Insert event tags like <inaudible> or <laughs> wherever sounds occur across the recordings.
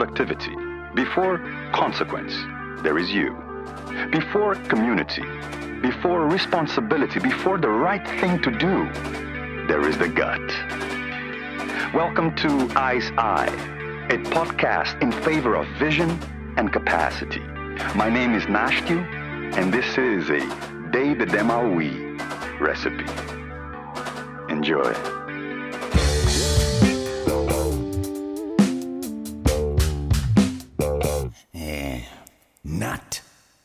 productivity, before consequence, there is you. Before community, before responsibility, before the right thing to do, there is the gut. Welcome to I'S Eye, a podcast in favor of vision and capacity. My name is Nástio, and this is a Day de Demaoui recipe. Enjoy. Not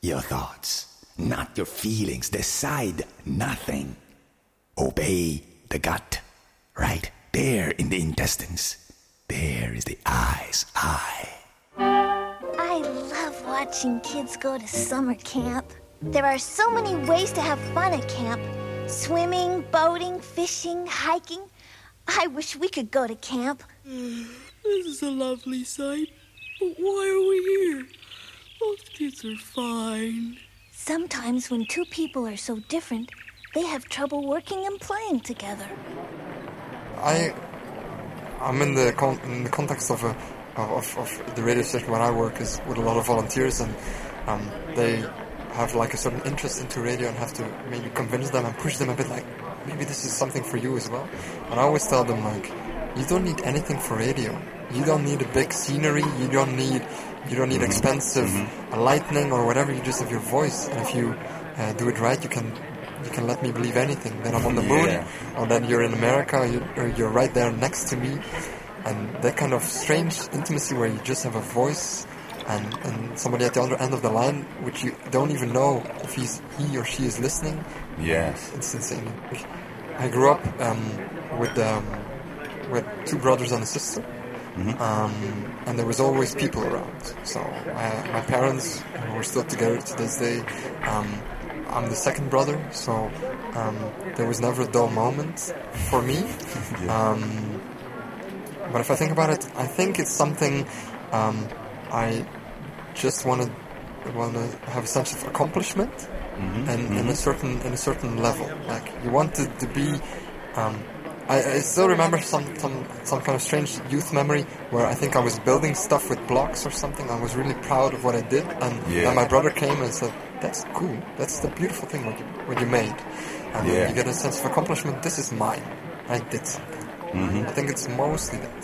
your thoughts, not your feelings. Decide nothing. Obey the gut. Right there in the intestines. There is the eye's eye. I love watching kids go to summer camp. There are so many ways to have fun at camp swimming, boating, fishing, hiking. I wish we could go to camp. <sighs> This is a lovely sight. But why are we here? Most kids are fine. Sometimes, when two people are so different, they have trouble working and playing together. I I'm in the con- in the context of a of, of the radio station where I work is with a lot of volunteers and um, they have like a certain interest into radio and have to maybe convince them and push them a bit like maybe this is something for you as well. And I always tell them like you don't need anything for radio. You don't need a big scenery. You don't need you don't need expensive lightning or whatever. You just have your voice, and if you uh, do it right, you can you can let me believe anything. Then I'm on the moon, Yeah. or then you're in America, you, or you're right there next to me, and that kind of strange intimacy where you just have a voice and, and somebody at the other end of the line, which you don't even know if he's he or she is listening. Yes. It's insane. I grew up um, with um, with two brothers and a sister, um, and there was always people around. So uh, my parents were still together to this day. Um, I'm the second brother, so um, there was never a dull moment for me. <laughs> um, but if I think about it, I think it's something um, I just want to want to have a sense of accomplishment and in a certain in a certain level. Like you wanted to be. Um, I, I still remember some, some some kind of strange youth memory where I think I was building stuff with blocks or something. I was really proud of what I did, and, Yeah. and my brother came and said, "That's cool. That's the beautiful thing what you what you made." And Yeah. you get a sense of accomplishment. This is mine. I did something. I think it's mostly that.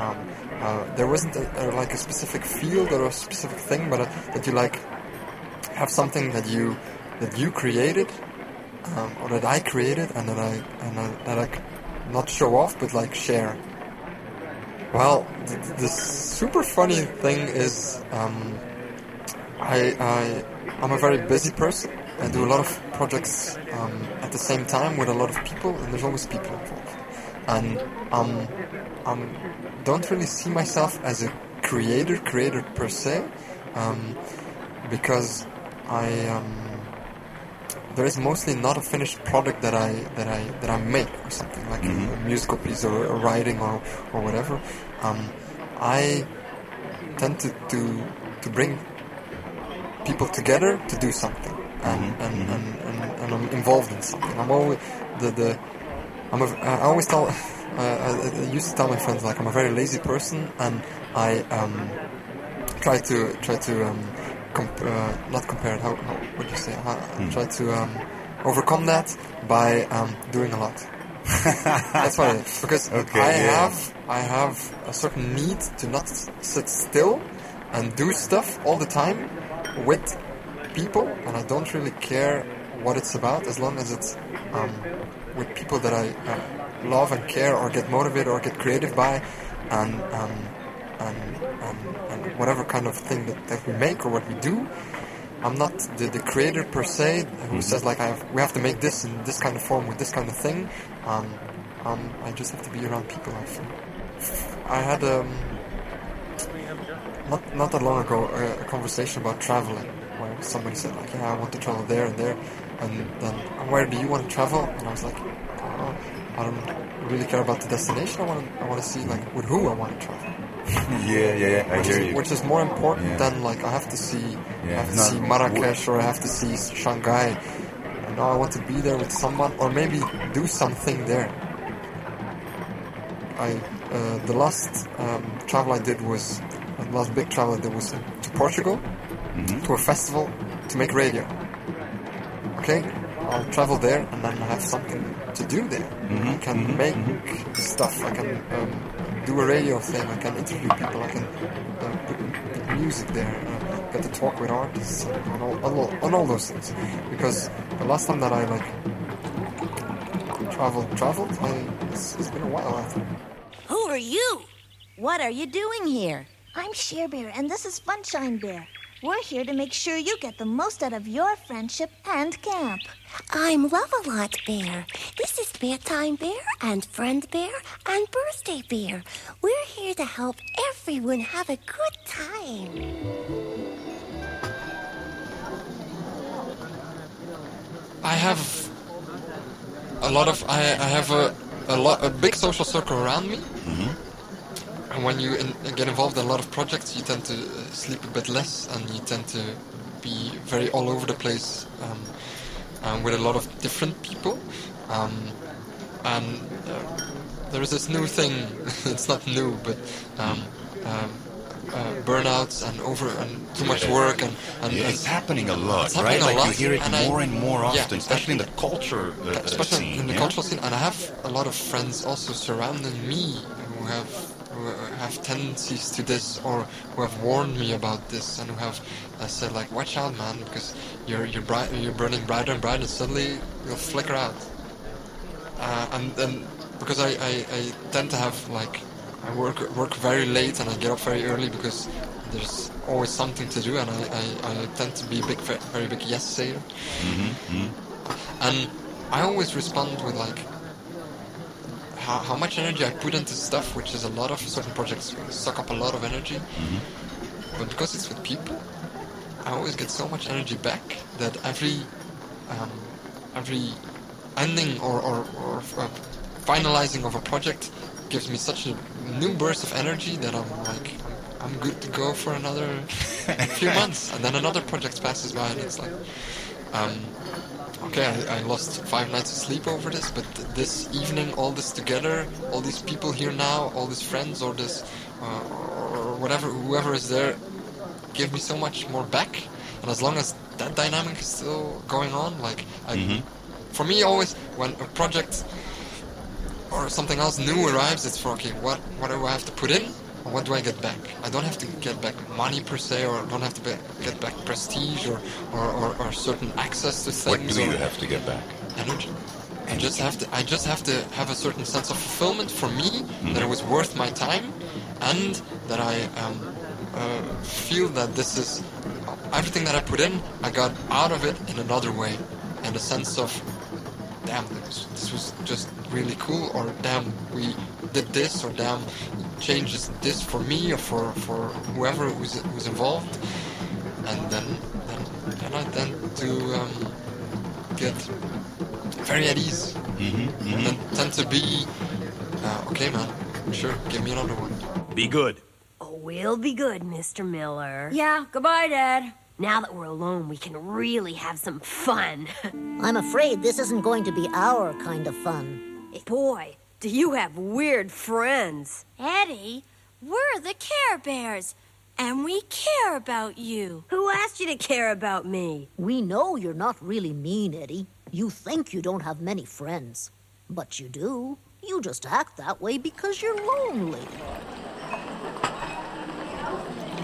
Um, uh, there wasn't a, a, like a specific field or a specific thing, but uh that you like have something that you that you created um, or that I created and that I and I, that I not show off but like share. Well, the, the super funny thing is um, I, I I'm a very busy person. I do a lot of projects um, at the same time with a lot of people, and there's always people involved. And um, um, don't really see myself as a creator, creator per se, um, because I um, there is mostly not a finished product that I that I that I make or something like a, a musical piece or a writing or or whatever. Um, I tend to, to to bring people together to do something, and and, and, and, and I'm involved in something. I'm always the the I'm a, I always tell <laughs> uh, I, I used to tell my friends like I'm a very lazy person, and I um, try to try to um, comp- uh, not compared. How, how would you say? How, I Try to um, overcome that by um, doing a lot. That's what it is. <laughs> Because Okay, I yeah. have I have a certain need to not sit still and do stuff all the time with people, and I don't really care what it's about as long as it's um, with people that I uh, love and care or get motivated or get creative by, and um, and, and and whatever kind of thing that, that we make or what we do. I'm not the, the creator per se who says like I have, we have to make this in this kind of form with this kind of thing. Um, um, I just have to be around people. I feel. I had um, not not that long ago a, a conversation about traveling where somebody said like yeah I want to travel there and there and then where do you want to travel and I was like oh, I don't really care about the destination I want to I want to see like with who I want to travel <laughs> Yeah, yeah, yeah. I which hear is, you. which is more important Yeah. than like I have to see I have to not- see Marrakesh or I have to see Shanghai. No, I want to be there with someone or maybe do something there. I uh, the last um, travel I did was the last big travel I did was to Portugal to a festival to make radio. Okay, I'll travel there and then I have something to do there. I can make stuff. I can um, do a radio thing. I can interview people. I can uh, put, put music there. Uh, get to talk with artists and all, on all, on all those things. Because the last time that I like traveled, traveled, I, it's, it's been a while. I think. Who are you? What are you doing here? I'm Share Bear, and this is Funshine Bear. We're here to make sure you get the most out of your friendship and camp. I'm Love-A-Lot Bear. This is Bedtime Bear and Friend Bear and Birthday Bear. We're here to help everyone have a good time. I have a lot of I, I have a, a lot a big social circle around me. Mm-hmm. And when you in, get involved in a lot of projects, you tend to uh, sleep a bit less, and you tend to be very all over the place um, um, with a lot of different people. Um, and uh, there is this new thing. <laughs> it's not new, but um, um, uh, burnouts and over and too much work and, and, Yeah, it's happening a lot, happening right? a Like lot, you hear it and I- more and more yeah, often, especially in the culture uh, especially scene. in the yeah? cultural scene, and I have a lot of friends also surrounding me who have have tendencies to this, or who have warned me about this, and who have uh, said like, "Watch out, man, because you're you're bright, you're burning brighter and brighter, and suddenly you'll flicker out." Uh, and then because I, I, I tend to have like I work work very late and I get up very early because there's always something to do, and I, I, I tend to be a big very big yes sayer. And I always respond with like how, how much energy I put into stuff, which is a lot of certain projects suck up a lot of energy. But because it's with people, I always get so much energy back that every um, every ending or, or, or uh, finalizing of a project gives me such a new burst of energy that I'm like I'm good to go for another <laughs> few months, and then another project passes by, and it's like. Um, Okay, I, I lost five nights of sleep over this, but this evening, all this together, all these people here now, all these friends, or this, uh, or whatever, whoever is there, give me so much more back. And as long as that dynamic is still going on, like, I, for me, always when a project or something else new arrives, it's for okay, what what do I have to put in? What do I get back? I don't have to get back money per se, or I don't have to be, get back prestige or, or, or, or certain access to things. What do you have to get back? energy. I just have to. I just have to have a certain sense of fulfillment for me that it was worth my time, and that I um, uh, feel that this is everything that I put in. I got out of it in another way, and a sense of, damn, this, this was just really cool, or damn, we did this, or damn, changes this for me or for for whoever who's who's involved, and then then, then I tend to um, get very at ease. Mm-hmm, And then tend to be, uh, okay, man, sure, give me another one. Be good. Oh, we'll be good, Mr. Miller. Yeah, goodbye, Dad. Now that we're alone, we can really have some fun. <laughs> I'm afraid this isn't going to be our kind of fun. Boy, do you have weird friends. Eddie, we're the Care Bears, and we care about you. Who asked you to care about me? We know you're not really mean, Eddie. You think you don't have many friends. But you do. You just act that way because you're lonely.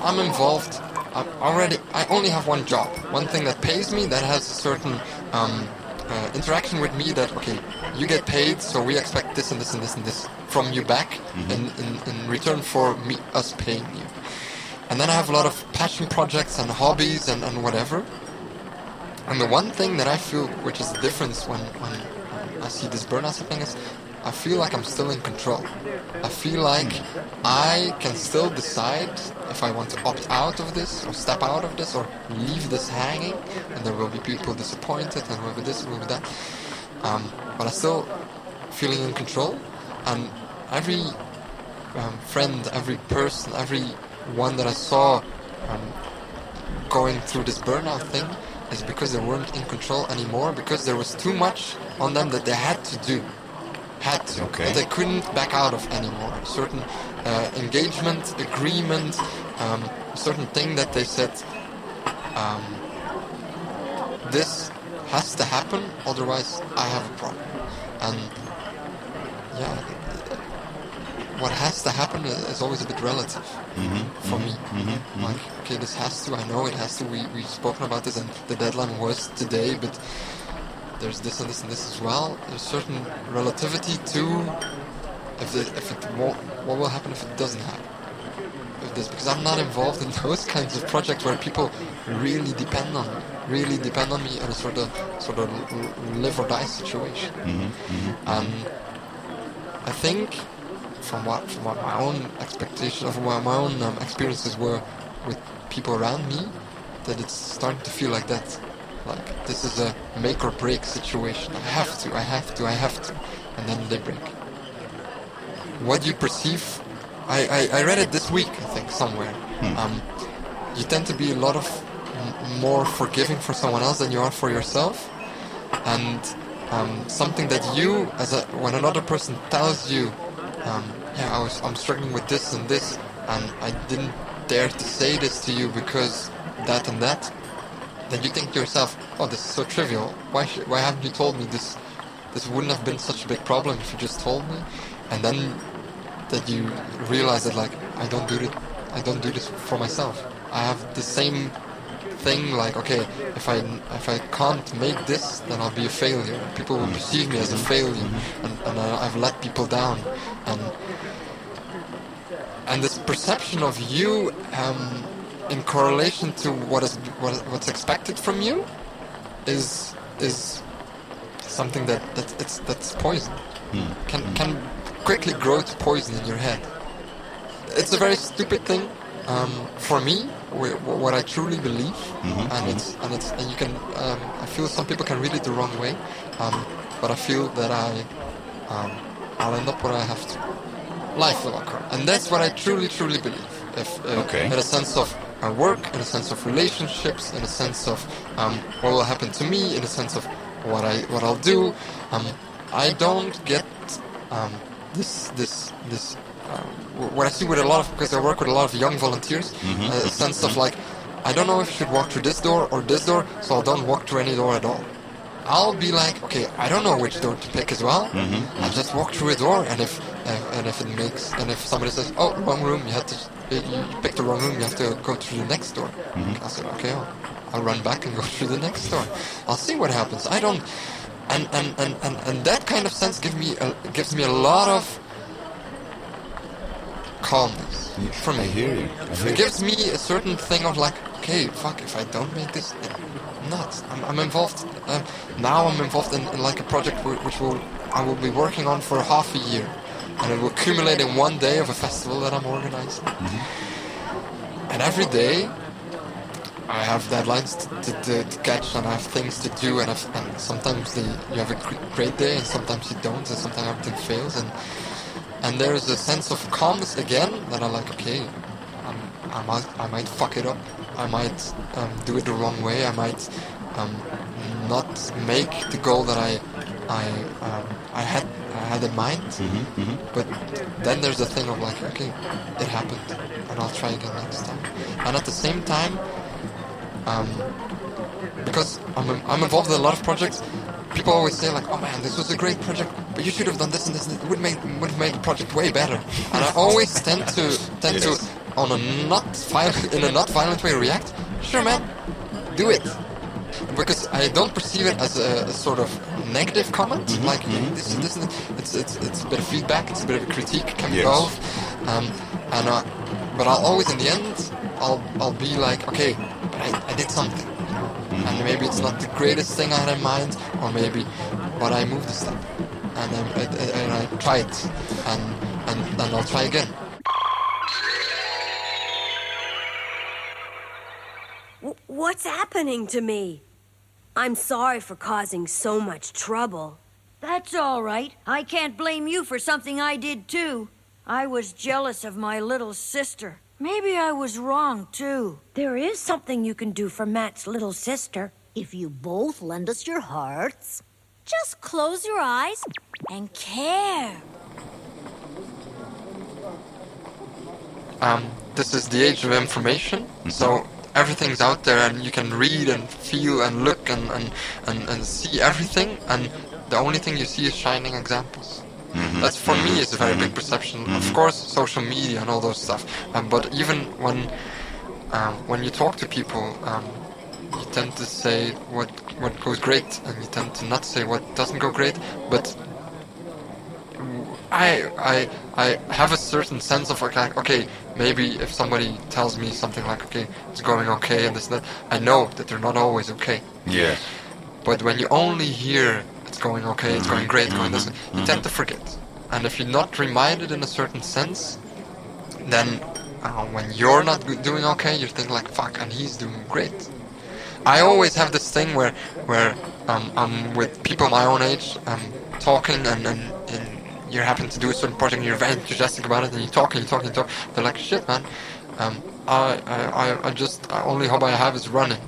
I'm involved. I'm already. I only have one job, one thing that pays me, that has a certain um, uh, interaction with me. That okay, you get paid, so we expect this and this and this and this from you back in, in, in return for me us paying you. And then I have a lot of passion projects and hobbies and, and whatever. And the one thing that I feel, which is the difference when, when I see this burnout thing, is I feel like I'm still in control. I feel like I can still decide if I want to opt out of this or step out of this or leave this hanging. And there will be people disappointed and will be this will be that. Um, but I'm still feeling in control. And every um, friend, every person, every one that I saw um, going through this burnout thing is because they weren't in control anymore because there was too much on them that they had to do. Had to, Okay. that they couldn't back out of anymore. A certain uh, engagement, agreement, um, a certain thing that they said, um, this has to happen, otherwise I have a problem. And yeah, what has to happen is always a bit relative for me. Like, okay, this has to, I know it has to, we, we've spoken about this and the deadline was today, but there's this and this and this as well. There's certain relativity to if, the, if it won't, what will happen if it doesn't happen. If this, because I'm not involved in <laughs> those kinds of projects where people really depend on me, really depend on me in a sort of sort of live or die situation. Um, I think from what from what my own expectations of what my own um, experiences were with people around me, that it's starting to feel like that. Like this is a make or break situation. I have to, I have to, I have to, and then they break. What you perceive, I, I, I read it this week, I think somewhere. Um, you tend to be a lot of m- more forgiving for someone else than you are for yourself, and um, something that you, as a when another person tells you, um, yeah, I was I'm struggling with this and this, and I didn't dare to say this to you because that and that, then you think to yourself, oh, this is so trivial. Why why haven't you told me this? This wouldn't have been such a big problem if you just told me, and then that you realize that like I don't do it, I don't do this for myself. I have the same thing like okay, if I if I can't make this, then I'll be a failure. People will perceive me as a failure, and, and I've let people down, and and this perception of you um, in correlation to what is what, what's expected from you is is something that, that it's that's poison. Can can quickly grow to poison in your head. It's a very stupid thing um, for me wh- wh- what I truly believe. And it's and it's and you can um, I feel some people can read it the wrong way um, but I feel that I um, I'll end up where I have to. Life will occur. And that's what I truly, truly believe. If, uh, Okay. In a sense of uh, work, in a sense of relationships, in a sense of um, what will happen to me, in a sense of what I what I'll do. Um, I don't get um, this this this. Uh, what I see with a lot of because I work with a lot of young volunteers, a sense of like, I don't know if I should walk through this door or this door, so I don't walk through any door at all. I'll be like, okay, I don't know which door to pick as well. I'll just walk through a door, and if uh, and if it makes and if somebody says, oh, wrong room, you have to you pick the wrong room, you have to go through the next door. I said, okay, I'll, I'll run back and go <laughs> through the next door. I'll see what happens. I don't, and and and and, and that kind of sense gives me a, gives me a lot of calmness for me. I hear you. I hear It you. gives me a certain thing of like, okay, fuck, if I don't make this, I'm not. I'm, I'm involved. Um, now I'm involved in, in like a project wh- which will I will be working on for half a year, and it will accumulate in one day of a festival that I'm organizing. And every day, I have deadlines to, to, to, to catch, and I have things to do, and, I've, and sometimes the, you have a great day, and sometimes you don't, and sometimes everything fails, and and there's a sense of calmness again that I'm like, okay, um, I might, I might fuck it up. I might um, do it the wrong way. I might um, not make the goal that I, I, um, I had, I had in mind. But then there's the thing of like, okay, it happened, and I'll try again next time. And at the same time, um, because I'm, I'm involved in a lot of projects, people always say like, "Oh man, this was a great project, but you should have done this and this. And this. It would make would have made the project way better." And I always tend to tend Yes. to, on a not violent in a not violent way, react. Sure, man, do it. Because I don't perceive it as a, a sort of negative comment, like this, this, it's, it's it's a bit of feedback, it's a bit of a critique can Yes. both, um, and uh, but I'll always in the end, I'll I'll be like, okay, I, I did something, and maybe it's not the greatest thing I had in mind, or maybe, but I moved a step, and I, I, I- and I tried, and and and I'll try again. What's happening to me? I'm sorry for causing so much trouble. That's all right. I can't blame you for something I did too. I was jealous of my little sister. Maybe I was wrong too. There is something you can do for Matt's little sister. If you both lend us your hearts, Just close your eyes and care. um, this is the age of information, so everything's out there and you can read and feel and look and, and, and, and see everything, and the only thing you see is shining examples. That's for me is a very big perception. Of course, social media and all those stuff, um, but even when um, when you talk to people, um, you tend to say what what goes great, and you tend to not say what doesn't go great. But I I I have a certain sense of like okay maybe if somebody tells me something like okay it's going okay and this and that I know that they're not always okay. Yeah. But when you only hear it's going okay, it's going great, going this, you tend to forget. And if you're not reminded in a certain sense, then uh, when you're not doing okay, you're thinking like fuck, and he's doing great. I always have this thing where where um, I'm with people my own age, I'm talking, and, and, and you happen to do a certain project, and you're very enthusiastic about it, and you talk and you talk and you talk. They're like, shit, man. Um, I, I, I, I just the only hope I have is running.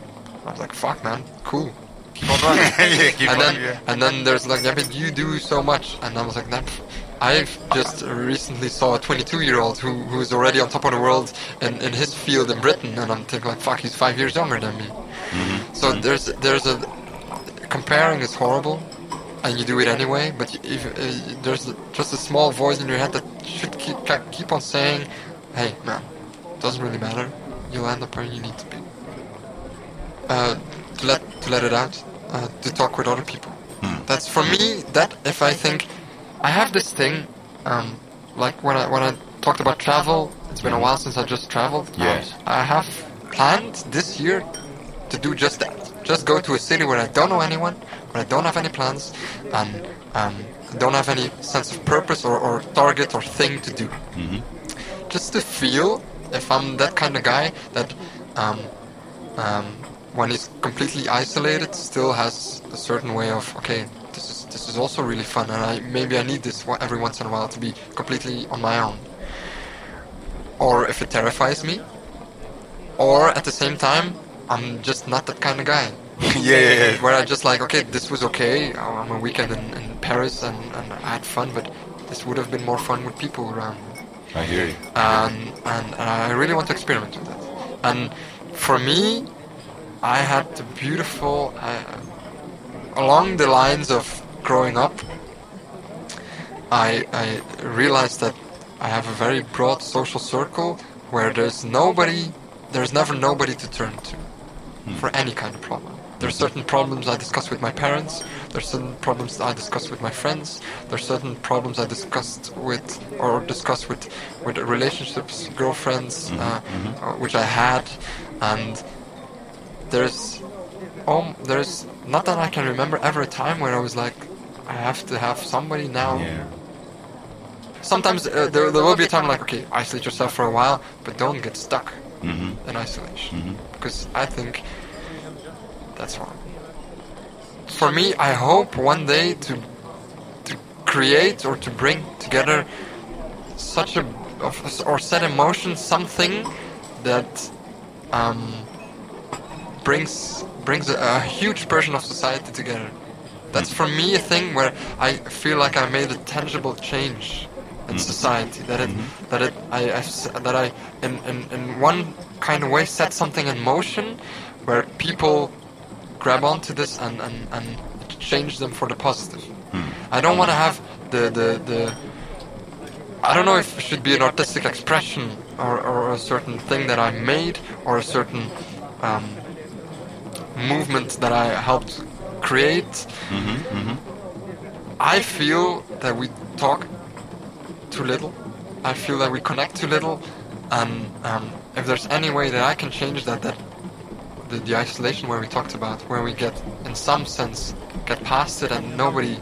I was like, fuck, man, cool. Keep on running. <laughs> Yeah, keep and then yeah. and then there's like, yeah, but you do so much, and I was like, nah, I've just recently saw a 22 year old who who's already on top of the world in, in his field in Britain, and I'm thinking like, fuck, he's five years younger than me. So there's there's a comparing is horrible, and you do it anyway. But if, uh, there's just a small voice in your head that should keep keep on saying, "Hey, man, doesn't really matter. You'll end up where you need to be." Uh, to let to let it out, uh, to talk with other people. That's for me. That if I think I have this thing, um, like when I when I talked about travel, it's been a while since I just traveled. Yes. I have planned this year to do just that. Just go to a city where I don't know anyone, I don't have any plans, and um, don't have any sense of purpose or, or target or thing to do. Just to feel if I'm that kind of guy that um, um, when he's completely isolated still has a certain way of okay this is this is also really fun and I maybe I need this every once in a while to be completely on my own. Or if it terrifies me or at the same time I'm just not that kind of guy <laughs> yeah, yeah, yeah. where I just like okay this was okay I'm a weekend in, in Paris and, and I had fun but this would have been more fun with people around I hear you. and, and, and I really want to experiment with that. And for me, I had the beautiful, uh, along the lines of growing up, I, I realized that I have a very broad social circle where there's nobody, there's never nobody to turn to for any kind of problem. There's certain problems I discuss with my parents. There are certain problems I discuss with my friends. There are certain problems I discussed with or discuss with with relationships, girlfriends, uh, uh, which I had, and there's um there's not that I can remember ever a time where I was like, I have to have somebody now. Yeah. Sometimes uh, there, there will be a time like, okay, isolate yourself for a while, but don't get stuck Mm-hmm. in isolation because I think that's wrong. For me, I hope one day to to create or to bring together such a or set in motion something that um, brings brings a, a huge portion of society together. That's hmm. for me a thing where I feel like I made a tangible change in hmm. society. That it hmm. that it I, I that I in, in in one kind of way set something in motion where people grab onto this and and, and change them for the positive. I don't want to have the the the I don't know if it should be an artistic expression or, or a certain thing that I made or a certain um, movement that I helped create. I feel that we talk too little. I feel that we connect too little, and um, if there's any way that I can change that, that the, the isolation where we talked about, where we get, in some sense, get past it, and nobody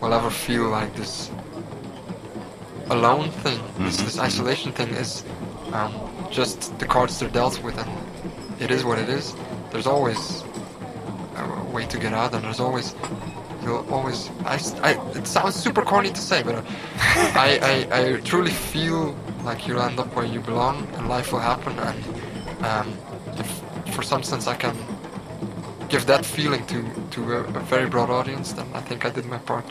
will ever feel like this alone thing, this, this isolation thing is um, just the cards they're dealt with, and it is what it is. There's always a way to get out, and there's always you'll always. I, I- it sounds super corny to say, but <laughs> I, I, I truly feel like you'll end up where you belong, and life will happen, and um, for some sense I can give that feeling to to a, a very broad audience, then I think I did my part.